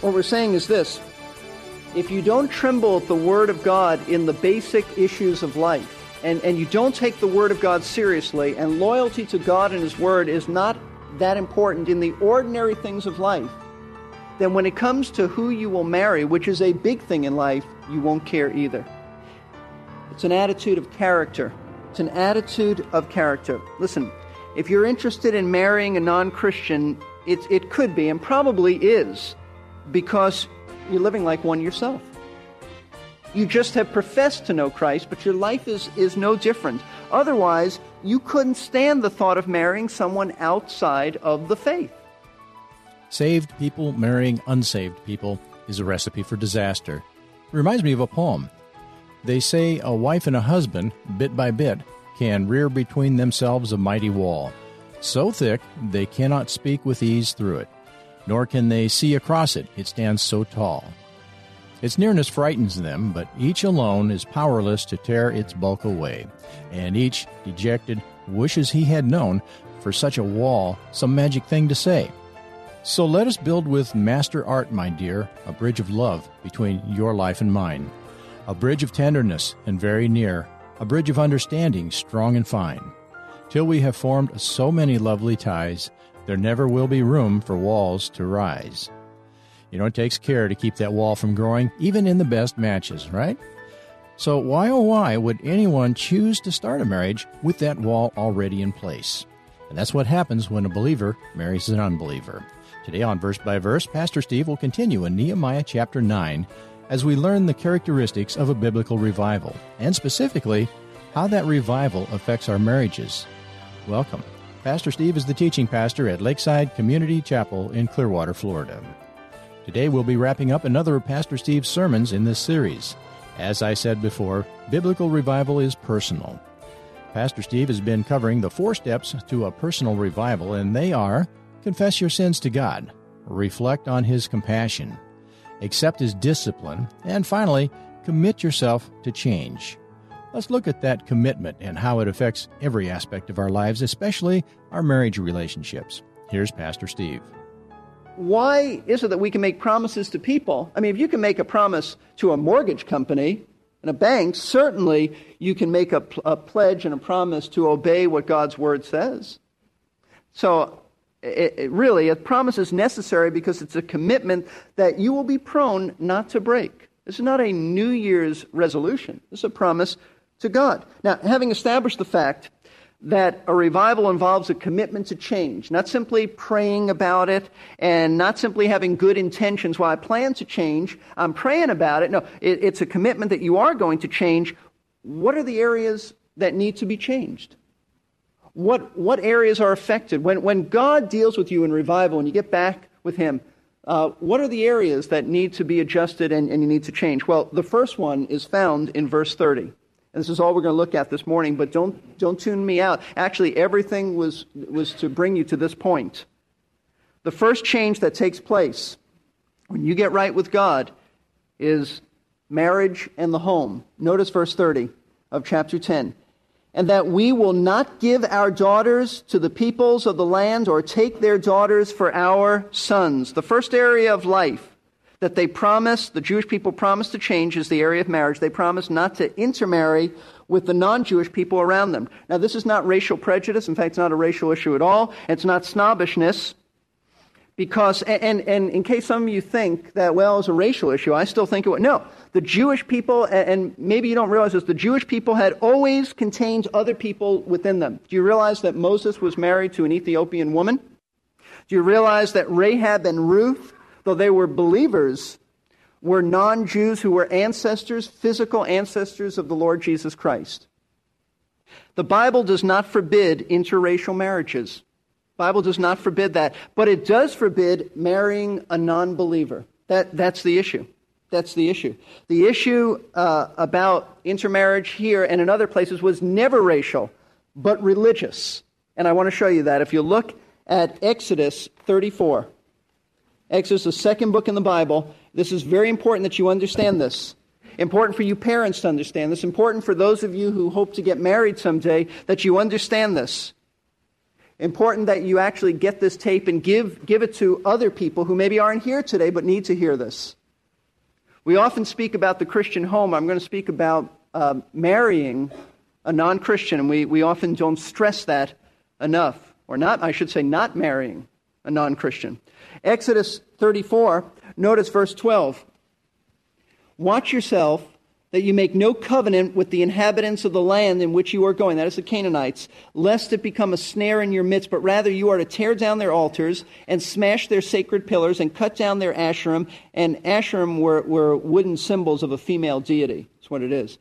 What we're saying is this if you don't tremble at the Word of God in the basic issues of life, and, and you don't take the Word of God seriously, and loyalty to God and His Word is not that important in the ordinary things of life, then when it comes to who you will marry, which is a big thing in life, you won't care either. It's an attitude of character. It's an attitude of character. Listen, if you're interested in marrying a non Christian, it, it could be and probably is because you're living like one yourself. You just have professed to know Christ, but your life is, is no different. Otherwise, you couldn't stand the thought of marrying someone outside of the faith. Saved people marrying unsaved people is a recipe for disaster. It reminds me of a poem. They say a wife and a husband, bit by bit, can rear between themselves a mighty wall, so thick they cannot speak with ease through it nor can they see across it, it stands so tall. Its nearness frightens them, but each alone is powerless to tear its bulk away, and each, dejected, wishes he had known, for such a wall, some magic thing to say. So let us build with master art, my dear, a bridge of love between your life and mine, a bridge of tenderness and very near, a bridge of understanding strong and fine, till we have formed so many lovely ties there never will be room for walls to rise. You know, it takes care to keep that wall from growing, even in the best matches, right? So, why oh why would anyone choose to start a marriage with that wall already in place? And that's what happens when a believer marries an unbeliever. Today on Verse by Verse, Pastor Steve will continue in Nehemiah chapter 9 as we learn the characteristics of a biblical revival, and specifically, how that revival affects our marriages. Welcome. Pastor Steve is the teaching pastor at Lakeside Community Chapel in Clearwater, Florida. Today we'll be wrapping up another of Pastor Steve's sermons in this series. As I said before, biblical revival is personal. Pastor Steve has been covering the four steps to a personal revival, and they are confess your sins to God, reflect on His compassion, accept His discipline, and finally, commit yourself to change. Let's look at that commitment and how it affects every aspect of our lives, especially our marriage relationships. Here's Pastor Steve. Why is it that we can make promises to people? I mean, if you can make a promise to a mortgage company and a bank, certainly you can make a, a pledge and a promise to obey what God's word says. So, it, it really, a promise is necessary because it's a commitment that you will be prone not to break. This is not a New Year's resolution. This is a promise to God. Now, having established the fact that a revival involves a commitment to change, not simply praying about it and not simply having good intentions. Well, I plan to change, I'm praying about it. No, it, it's a commitment that you are going to change. What are the areas that need to be changed? What, what areas are affected? When, when God deals with you in revival and you get back with Him, uh, what are the areas that need to be adjusted and, and you need to change? Well, the first one is found in verse 30. And this is all we're going to look at this morning, but don't, don't tune me out. Actually, everything was, was to bring you to this point. The first change that takes place when you get right with God is marriage and the home. Notice verse 30 of chapter 10. And that we will not give our daughters to the peoples of the land or take their daughters for our sons. The first area of life that they promised, the Jewish people promised to change is the area of marriage. They promised not to intermarry with the non Jewish people around them. Now, this is not racial prejudice. In fact, it's not a racial issue at all. It's not snobbishness. Because, and, and in case some of you think that, well, it's a racial issue, I still think it was. No. The Jewish people, and maybe you don't realize this, the Jewish people had always contained other people within them. Do you realize that Moses was married to an Ethiopian woman? Do you realize that Rahab and Ruth though they were believers, were non Jews who were ancestors, physical ancestors of the Lord Jesus Christ. The Bible does not forbid interracial marriages. Bible does not forbid that, but it does forbid marrying a non-believer. That, that's the issue. That's the issue. The issue uh, about intermarriage here and in other places was never racial, but religious. And I want to show you that. If you look at Exodus 34, Exodus, is the second book in the Bible, this is very important that you understand this. Important for you parents to understand this. Important for those of you who hope to get married someday that you understand this. Important that you actually get this tape and give, give it to other people who maybe aren't here today but need to hear this. We often speak about the Christian home. I'm going to speak about uh, marrying a non Christian, and we, we often don't stress that enough. Or not, I should say, not marrying a non Christian. Exodus 34, notice verse 12. Watch yourself that you make no covenant with the inhabitants of the land in which you are going, that is the Canaanites, lest it become a snare in your midst, but rather you are to tear down their altars and smash their sacred pillars and cut down their asherim. And asherim were, were wooden symbols of a female deity. That's what it is.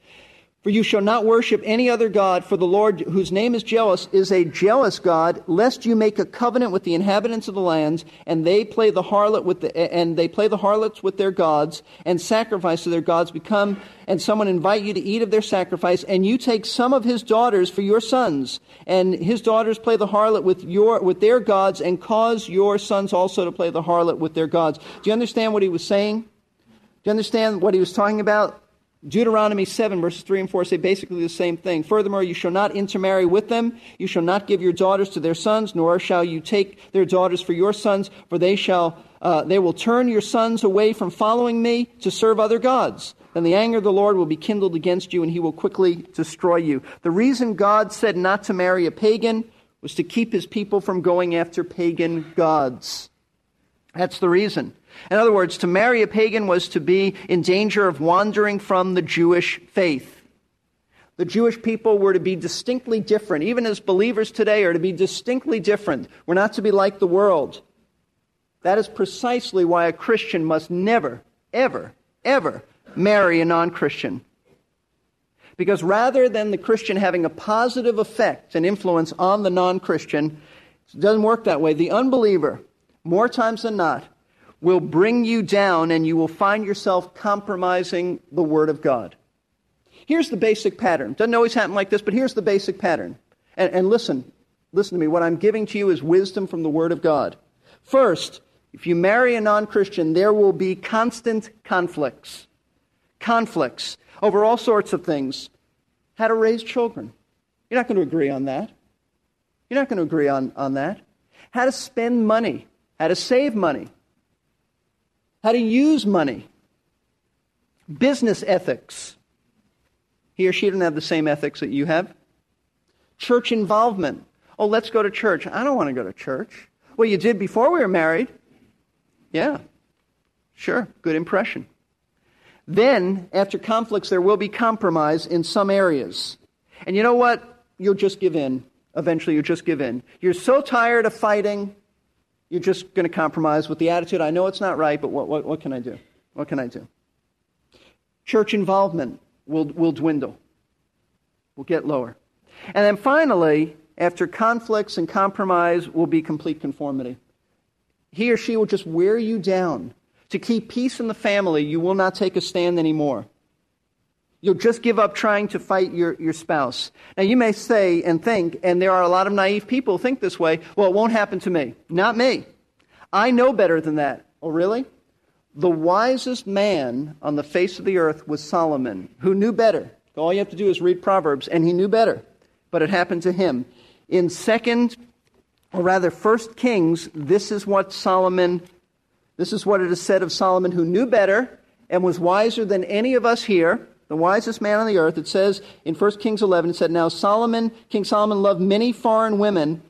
For you shall not worship any other God, for the Lord, whose name is jealous, is a jealous God, lest you make a covenant with the inhabitants of the lands, and they play the harlot with the, and they play the harlots with their gods, and sacrifice to their gods become, and someone invite you to eat of their sacrifice, and you take some of his daughters for your sons, and his daughters play the harlot with your with their gods, and cause your sons also to play the harlot with their gods. Do you understand what he was saying? Do you understand what he was talking about? Deuteronomy 7, verses 3 and 4 say basically the same thing. Furthermore, you shall not intermarry with them. You shall not give your daughters to their sons, nor shall you take their daughters for your sons, for they shall, uh, they will turn your sons away from following me to serve other gods. Then the anger of the Lord will be kindled against you, and he will quickly destroy you. The reason God said not to marry a pagan was to keep his people from going after pagan gods. That's the reason. In other words, to marry a pagan was to be in danger of wandering from the Jewish faith. The Jewish people were to be distinctly different, even as believers today are to be distinctly different. We're not to be like the world. That is precisely why a Christian must never, ever, ever marry a non Christian. Because rather than the Christian having a positive effect and influence on the non Christian, it doesn't work that way. The unbeliever, more times than not, will bring you down and you will find yourself compromising the Word of God. Here's the basic pattern. Doesn't always happen like this, but here's the basic pattern. And, and listen, listen to me. What I'm giving to you is wisdom from the Word of God. First, if you marry a non Christian, there will be constant conflicts. Conflicts over all sorts of things. How to raise children. You're not going to agree on that. You're not going to agree on, on that. How to spend money. How to save money how to use money, business ethics. He or she doesn't have the same ethics that you have. Church involvement. Oh, let's go to church. I don't want to go to church. Well, you did before we were married. Yeah, sure, good impression. Then, after conflicts, there will be compromise in some areas. And you know what? You'll just give in. Eventually, you'll just give in. You're so tired of fighting, you're just going to compromise with the attitude, I know it's not right, but what, what, what can I do? What can I do? Church involvement will, will dwindle, will get lower. And then finally, after conflicts and compromise, will be complete conformity. He or she will just wear you down. To keep peace in the family, you will not take a stand anymore. You'll just give up trying to fight your, your spouse. Now, you may say and think, and there are a lot of naive people think this way, well, it won't happen to me. Not me. I know better than that. Oh, really? The wisest man on the face of the earth was Solomon, who knew better. All you have to do is read Proverbs, and he knew better. But it happened to him. In second, or rather, first Kings, this is what Solomon, this is what it is said of Solomon, who knew better and was wiser than any of us here the wisest man on the earth. It says in 1 Kings 11, it said, Now Solomon, King Solomon loved many foreign women,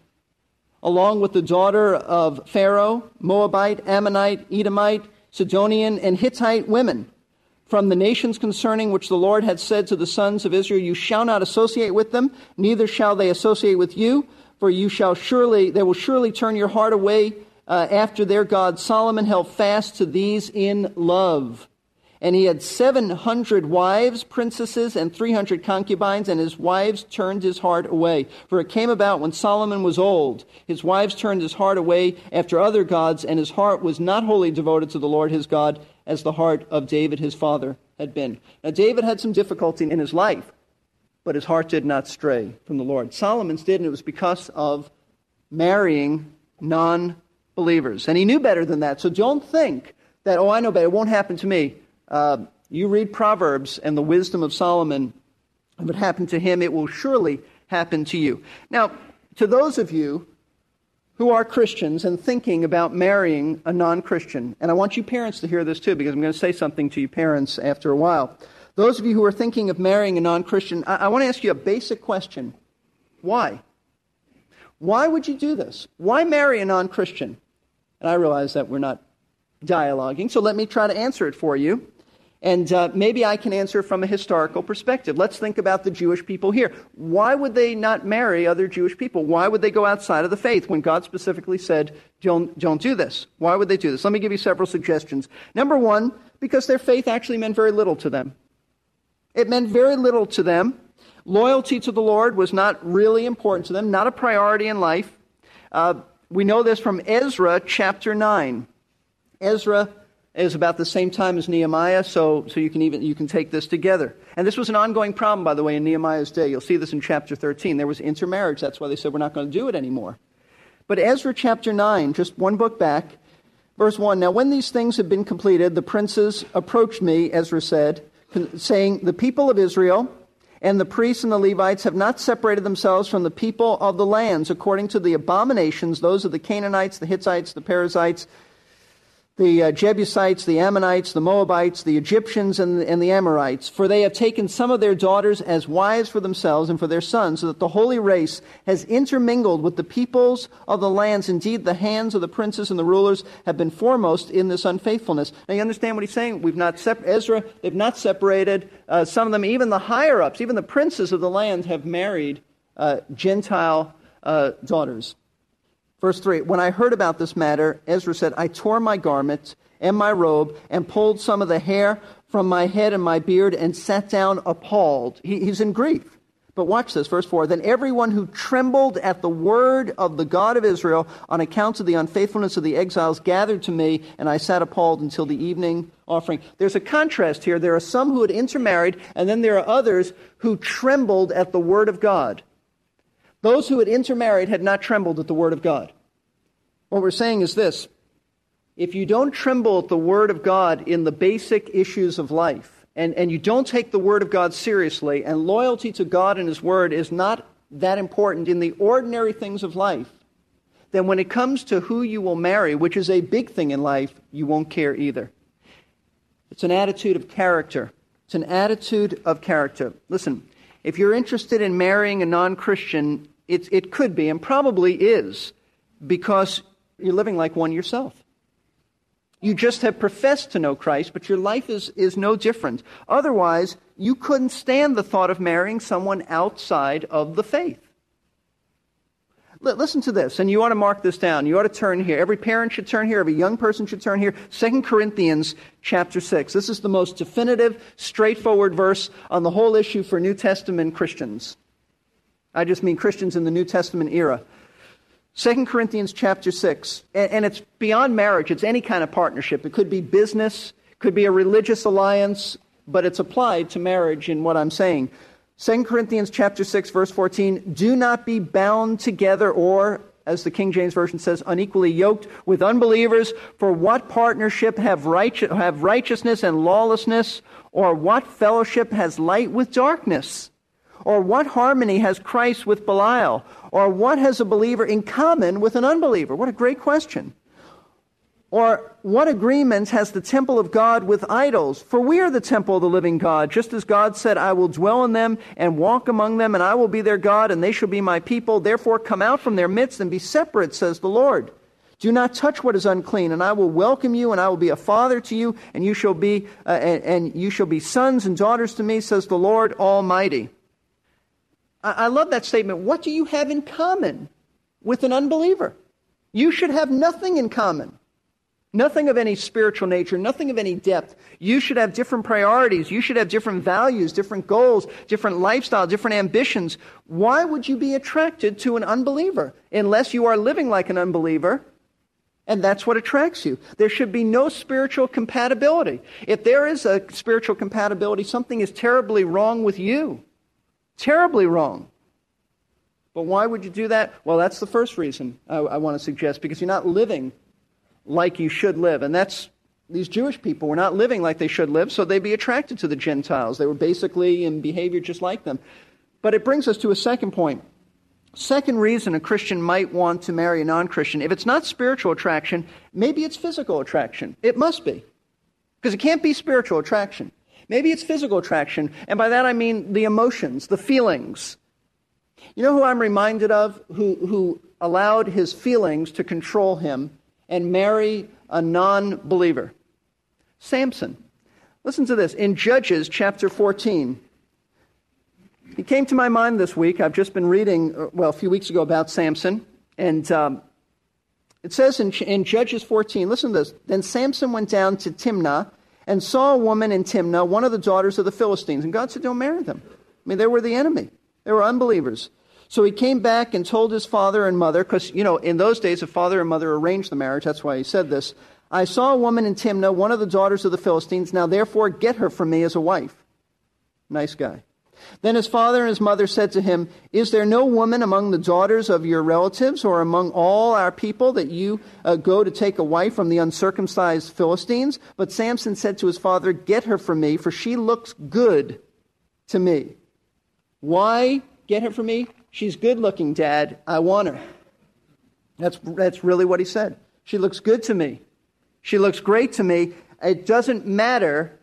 along with the daughter of Pharaoh, Moabite, Ammonite, Edomite, Sidonian, and Hittite women from the nations concerning which the Lord had said to the sons of Israel, You shall not associate with them, neither shall they associate with you, for you shall surely, they will surely turn your heart away uh, after their God. Solomon held fast to these in love And he had 700 wives, princesses, and 300 concubines, and his wives turned his heart away. For it came about when Solomon was old, his wives turned his heart away after other gods, and his heart was not wholly devoted to the Lord his God, as the heart of David his father had been. Now, David had some difficulty in his life, but his heart did not stray from the Lord. Solomon's did, and it was because of marrying non believers. And he knew better than that. So don't think that, oh, I know better, it won't happen to me. Uh, you read Proverbs and the wisdom of Solomon. If it happened to him, it will surely happen to you. Now, to those of you who are Christians and thinking about marrying a non Christian, and I want you parents to hear this too, because I'm going to say something to you parents after a while. Those of you who are thinking of marrying a non Christian, I, I want to ask you a basic question. Why? Why would you do this? Why marry a non Christian? And I realize that we're not dialoguing, so let me try to answer it for you. And uh, maybe I can answer from a historical perspective. Let's think about the Jewish people here. Why would they not marry other Jewish people? Why would they go outside of the faith when God specifically said, don't, don't do this? Why would they do this? Let me give you several suggestions. Number one, because their faith actually meant very little to them. It meant very little to them. Loyalty to the Lord was not really important to them, not a priority in life. Uh, we know this from Ezra chapter 9. Ezra is about the same time as Nehemiah, so, so you, can even, you can take this together. And this was an ongoing problem, by the way, in Nehemiah's day. You'll see this in chapter 13. There was intermarriage. That's why they said, we're not going to do it anymore. But Ezra chapter 9, just one book back, verse 1 Now, when these things had been completed, the princes approached me, Ezra said, saying, The people of Israel and the priests and the Levites have not separated themselves from the people of the lands according to the abominations, those of the Canaanites, the Hittites, the Perizzites, the uh, Jebusites, the Ammonites, the Moabites, the Egyptians, and, and the Amorites, for they have taken some of their daughters as wives for themselves and for their sons, so that the holy race has intermingled with the peoples of the lands. Indeed, the hands of the princes and the rulers have been foremost in this unfaithfulness. Now, you understand what he's saying? We've not sep- Ezra, they've not separated. Uh, some of them, even the higher ups, even the princes of the land, have married uh, Gentile uh, daughters. Verse 3 When I heard about this matter, Ezra said, I tore my garment and my robe and pulled some of the hair from my head and my beard and sat down appalled. He, he's in grief. But watch this, verse 4. Then everyone who trembled at the word of the God of Israel on account of the unfaithfulness of the exiles gathered to me, and I sat appalled until the evening offering. There's a contrast here. There are some who had intermarried, and then there are others who trembled at the word of God. Those who had intermarried had not trembled at the word of God. What we're saying is this if you don't tremble at the word of God in the basic issues of life, and, and you don't take the word of God seriously, and loyalty to God and his word is not that important in the ordinary things of life, then when it comes to who you will marry, which is a big thing in life, you won't care either. It's an attitude of character. It's an attitude of character. Listen, if you're interested in marrying a non Christian, it, it could be, and probably is, because you're living like one yourself. You just have professed to know Christ, but your life is, is no different. Otherwise, you couldn't stand the thought of marrying someone outside of the faith. Listen to this, and you ought to mark this down. You ought to turn here. Every parent should turn here. Every young person should turn here. 2 Corinthians chapter 6. This is the most definitive, straightforward verse on the whole issue for New Testament Christians. I just mean Christians in the New Testament era. 2 Corinthians chapter 6, and it's beyond marriage, it's any kind of partnership. It could be business, could be a religious alliance, but it's applied to marriage in what I'm saying. 2 Corinthians chapter 6 verse 14, do not be bound together or as the King James Version says, unequally yoked with unbelievers. For what partnership have, have righteousness and lawlessness? Or what fellowship has light with darkness? Or what harmony has Christ with Belial? Or what has a believer in common with an unbeliever? What a great question. Or what agreement has the temple of God with idols? For we are the temple of the living God, just as God said, I will dwell in them and walk among them, and I will be their God, and they shall be my people. Therefore come out from their midst and be separate, says the Lord. Do not touch what is unclean, and I will welcome you, and I will be a father to you, and you shall be uh, and, and you shall be sons and daughters to me, says the Lord Almighty. I love that statement. What do you have in common with an unbeliever? You should have nothing in common. Nothing of any spiritual nature, nothing of any depth. You should have different priorities. You should have different values, different goals, different lifestyle, different ambitions. Why would you be attracted to an unbeliever unless you are living like an unbeliever? And that's what attracts you. There should be no spiritual compatibility. If there is a spiritual compatibility, something is terribly wrong with you. Terribly wrong. But why would you do that? Well, that's the first reason I, I want to suggest because you're not living like you should live. And that's these Jewish people were not living like they should live, so they'd be attracted to the Gentiles. They were basically in behavior just like them. But it brings us to a second point. Second reason a Christian might want to marry a non Christian, if it's not spiritual attraction, maybe it's physical attraction. It must be. Because it can't be spiritual attraction. Maybe it's physical attraction, and by that I mean the emotions, the feelings. You know who I'm reminded of who, who allowed his feelings to control him and marry a non believer? Samson. Listen to this. In Judges chapter 14, he came to my mind this week. I've just been reading, uh, well, a few weeks ago about Samson. And um, it says in, in Judges 14, listen to this. Then Samson went down to Timnah and saw a woman in Timnah, one of the daughters of the Philistines. And God said, Don't marry them. I mean, they were the enemy, they were unbelievers. So he came back and told his father and mother, because, you know, in those days, a father and mother arranged the marriage. That's why he said this. I saw a woman in Timnah, one of the daughters of the Philistines. Now, therefore, get her for me as a wife. Nice guy. Then his father and his mother said to him, Is there no woman among the daughters of your relatives or among all our people that you uh, go to take a wife from the uncircumcised Philistines? But Samson said to his father, Get her for me, for she looks good to me. Why get her for me? She's good looking, Dad. I want her. That's, that's really what he said. She looks good to me. She looks great to me. It doesn't matter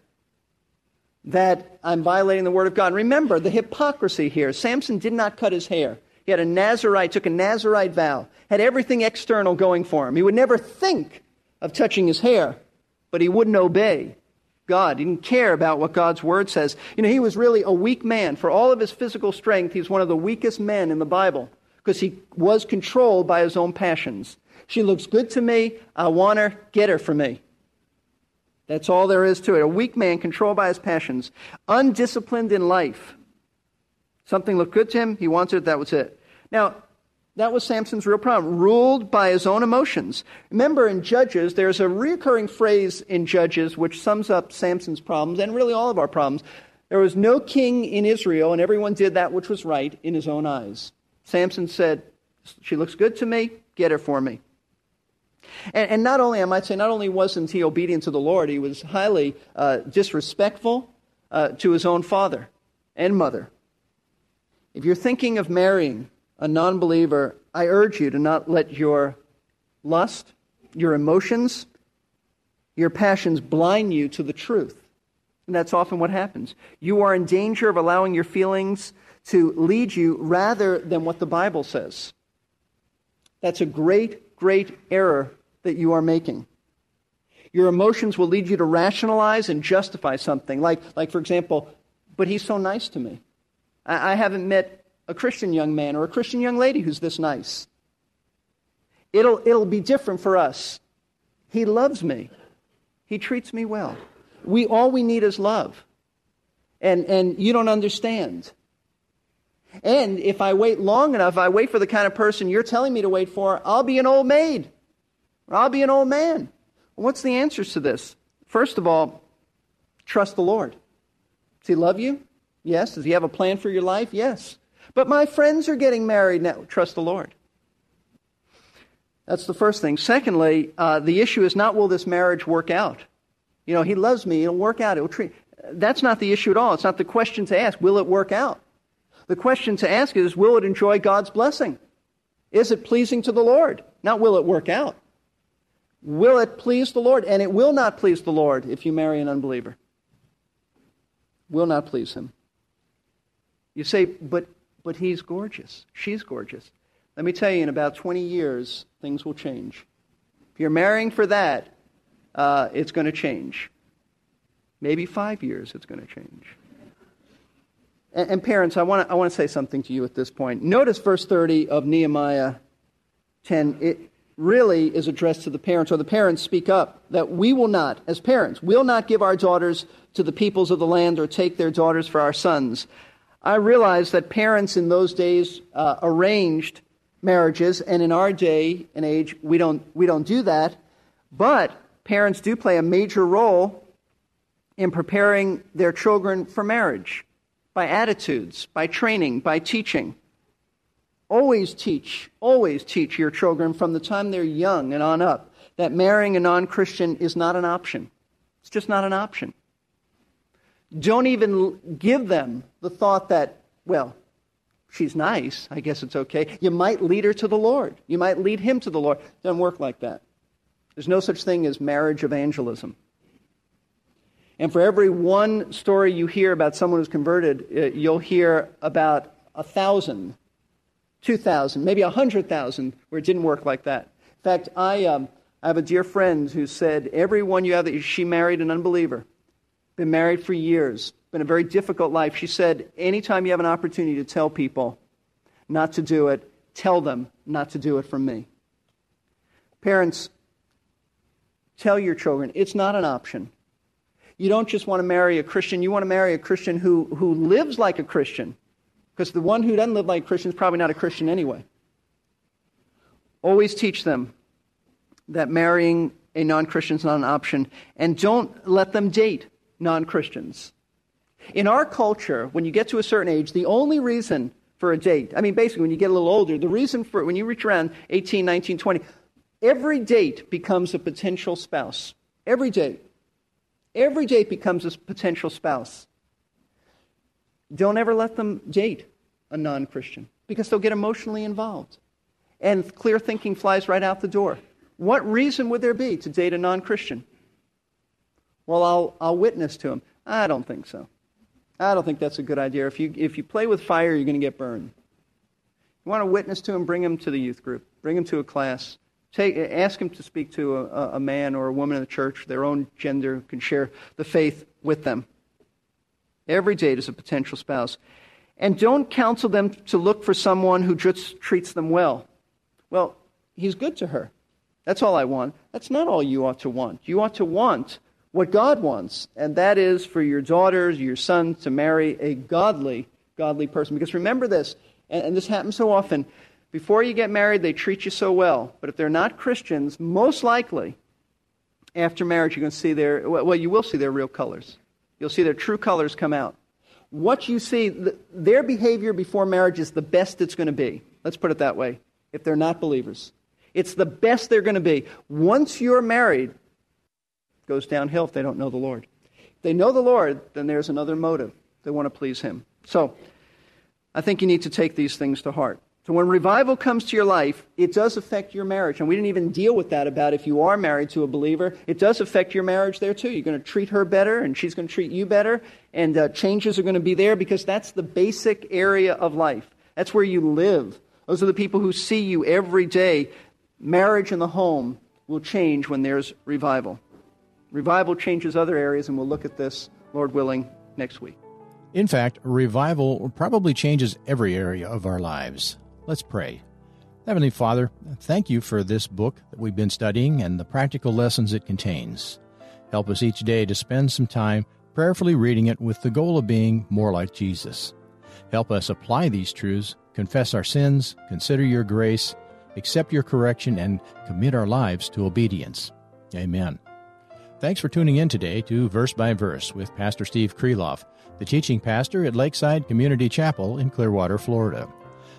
that I'm violating the word of God. Remember the hypocrisy here. Samson did not cut his hair. He had a Nazarite, took a Nazarite vow, had everything external going for him. He would never think of touching his hair, but he wouldn't obey. God. He didn't care about what God's word says. You know, he was really a weak man. For all of his physical strength, he's one of the weakest men in the Bible because he was controlled by his own passions. She looks good to me. I want her. Get her for me. That's all there is to it. A weak man controlled by his passions, undisciplined in life. Something looked good to him. He wants it. That was it. Now, that was Samson's real problem, ruled by his own emotions. Remember in Judges, there's a recurring phrase in Judges which sums up Samson's problems and really all of our problems. There was no king in Israel, and everyone did that which was right in his own eyes. Samson said, She looks good to me, get her for me. And, and not only, I might say, not only wasn't he obedient to the Lord, he was highly uh, disrespectful uh, to his own father and mother. If you're thinking of marrying, a non believer, I urge you to not let your lust, your emotions, your passions blind you to the truth. And that's often what happens. You are in danger of allowing your feelings to lead you rather than what the Bible says. That's a great, great error that you are making. Your emotions will lead you to rationalize and justify something. Like, like for example, but he's so nice to me. I, I haven't met a Christian young man or a Christian young lady who's this nice. It'll, it'll be different for us. He loves me. He treats me well. We, all we need is love. And, and you don't understand. And if I wait long enough, I wait for the kind of person you're telling me to wait for, I'll be an old maid. I'll be an old man. What's the answers to this? First of all, trust the Lord. Does he love you? Yes. Does he have a plan for your life? Yes. But my friends are getting married now. Trust the Lord. That's the first thing. Secondly, uh, the issue is not will this marriage work out? You know, he loves me, it'll work out. It'll treat. That's not the issue at all. It's not the question to ask, will it work out? The question to ask is, will it enjoy God's blessing? Is it pleasing to the Lord? Not will it work out. Will it please the Lord? And it will not please the Lord if you marry an unbeliever. Will not please him. You say, but but he's gorgeous. She's gorgeous. Let me tell you, in about 20 years, things will change. If you're marrying for that, uh, it's going to change. Maybe five years, it's going to change. And, and parents, I want to I want to say something to you at this point. Notice verse 30 of Nehemiah 10. It, really is addressed to the parents, or the parents speak up that we will not, as parents, will not give our daughters to the peoples of the land or take their daughters for our sons. I realize that parents in those days uh, arranged marriages, and in our day and age, we don't, we don't do that. But parents do play a major role in preparing their children for marriage by attitudes, by training, by teaching. Always teach, always teach your children from the time they're young and on up that marrying a non Christian is not an option. It's just not an option. Don't even give them the thought that, well, she's nice. I guess it's okay. You might lead her to the Lord. You might lead him to the Lord. It doesn't work like that. There's no such thing as marriage evangelism. And for every one story you hear about someone who's converted, uh, you'll hear about a thousand 2,000, maybe 100,000 where it didn't work like that. In fact, I, um, I have a dear friend who said, Everyone you have, she married an unbeliever, been married for years, been a very difficult life. She said, Anytime you have an opportunity to tell people not to do it, tell them not to do it from me. Parents, tell your children it's not an option. You don't just want to marry a Christian, you want to marry a Christian who, who lives like a Christian because the one who doesn't live like a Christian is probably not a Christian anyway. Always teach them that marrying a non Christian is not an option, and don't let them date non Christians. In our culture, when you get to a certain age, the only reason for a date, I mean, basically, when you get a little older, the reason for when you reach around 18, 19, 20, every date becomes a potential spouse. Every date. Every date becomes a potential spouse. Don't ever let them date a non Christian because they'll get emotionally involved. And clear thinking flies right out the door. What reason would there be to date a non Christian? Well, I'll, I'll witness to him. I don't think so. I don't think that's a good idea. If you, if you play with fire, you're going to get burned. You want to witness to him, bring him to the youth group, bring him to a class. Take, ask him to speak to a, a man or a woman in the church, their own gender, can share the faith with them. Every date is a potential spouse. And don't counsel them to look for someone who just treats them well. Well, he's good to her. That's all I want. That's not all you ought to want. You ought to want what God wants, and that is for your daughters, your sons to marry a godly, godly person. Because remember this, and, and this happens so often. Before you get married, they treat you so well. But if they're not Christians, most likely, after marriage, you're going to see their, well, you will see their real colors. You'll see their true colors come out. What you see, their behavior before marriage is the best it's going to be. Let's put it that way, if they're not believers. It's the best they're going to be. Once you're married, goes downhill if they don't know the Lord. If they know the Lord, then there's another motive. They want to please Him. So, I think you need to take these things to heart. So when revival comes to your life, it does affect your marriage. And we didn't even deal with that about if you are married to a believer. It does affect your marriage there too. You're going to treat her better, and she's going to treat you better, and uh, changes are going to be there because that's the basic area of life. That's where you live. Those are the people who see you every day. Marriage in the home will change when there's revival. Revival changes other areas, and we'll look at this, Lord willing, next week. In fact, revival probably changes every area of our lives. Let's pray. Heavenly Father, thank you for this book that we've been studying and the practical lessons it contains. Help us each day to spend some time prayerfully reading it with the goal of being more like Jesus. Help us apply these truths, confess our sins, consider your grace, accept your correction, and commit our lives to obedience. Amen. Thanks for tuning in today to Verse by Verse with Pastor Steve Kreloff, the teaching pastor at Lakeside Community Chapel in Clearwater, Florida.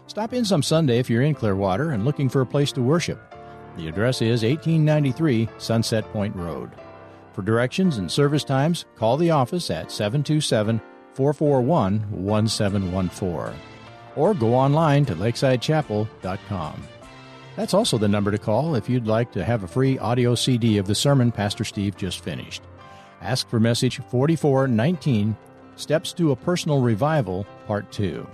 Stop in some Sunday if you're in Clearwater and looking for a place to worship. The address is 1893 Sunset Point Road. For directions and service times, call the office at 727 441 1714 or go online to lakesidechapel.com. That's also the number to call if you'd like to have a free audio CD of the sermon Pastor Steve just finished. Ask for message 4419 Steps to a Personal Revival, Part 2.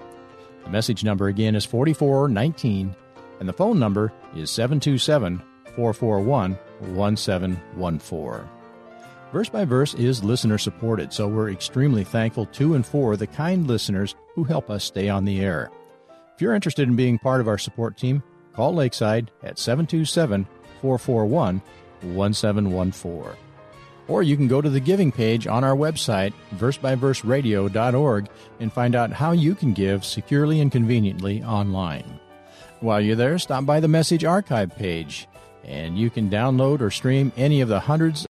The message number again is 4419, and the phone number is 727 441 1714. Verse by Verse is listener supported, so we're extremely thankful to and for the kind listeners who help us stay on the air. If you're interested in being part of our support team, Call Lakeside at 727 441 1714. Or you can go to the giving page on our website, versebyverseradio.org, and find out how you can give securely and conveniently online. While you're there, stop by the message archive page, and you can download or stream any of the hundreds